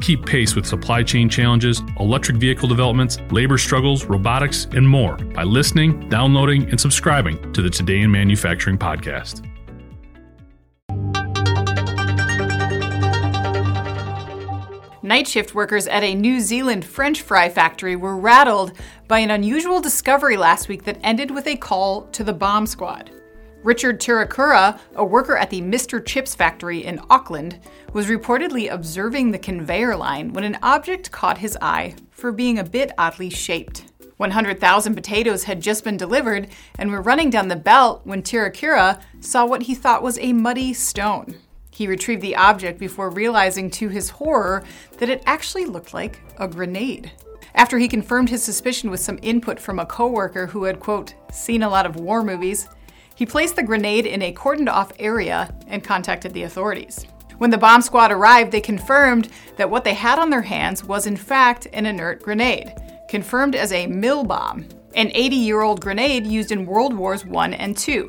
Keep pace with supply chain challenges, electric vehicle developments, labor struggles, robotics, and more by listening, downloading, and subscribing to the Today in Manufacturing podcast. Night shift workers at a New Zealand French fry factory were rattled by an unusual discovery last week that ended with a call to the bomb squad. Richard Tirakura, a worker at the Mr. Chips factory in Auckland, was reportedly observing the conveyor line when an object caught his eye for being a bit oddly shaped. 100,000 potatoes had just been delivered and were running down the belt when Tirakura saw what he thought was a muddy stone. He retrieved the object before realizing to his horror that it actually looked like a grenade. After he confirmed his suspicion with some input from a coworker who had, quote, seen a lot of war movies, he placed the grenade in a cordoned off area and contacted the authorities. When the bomb squad arrived, they confirmed that what they had on their hands was, in fact, an inert grenade, confirmed as a mill bomb, an 80 year old grenade used in World Wars I and II.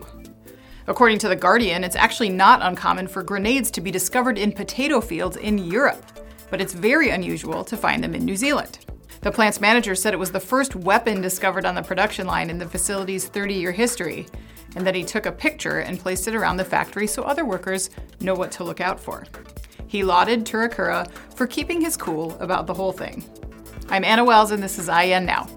According to The Guardian, it's actually not uncommon for grenades to be discovered in potato fields in Europe, but it's very unusual to find them in New Zealand. The plant's manager said it was the first weapon discovered on the production line in the facility's 30 year history, and that he took a picture and placed it around the factory so other workers know what to look out for. He lauded Turakura for keeping his cool about the whole thing. I'm Anna Wells, and this is IEN Now.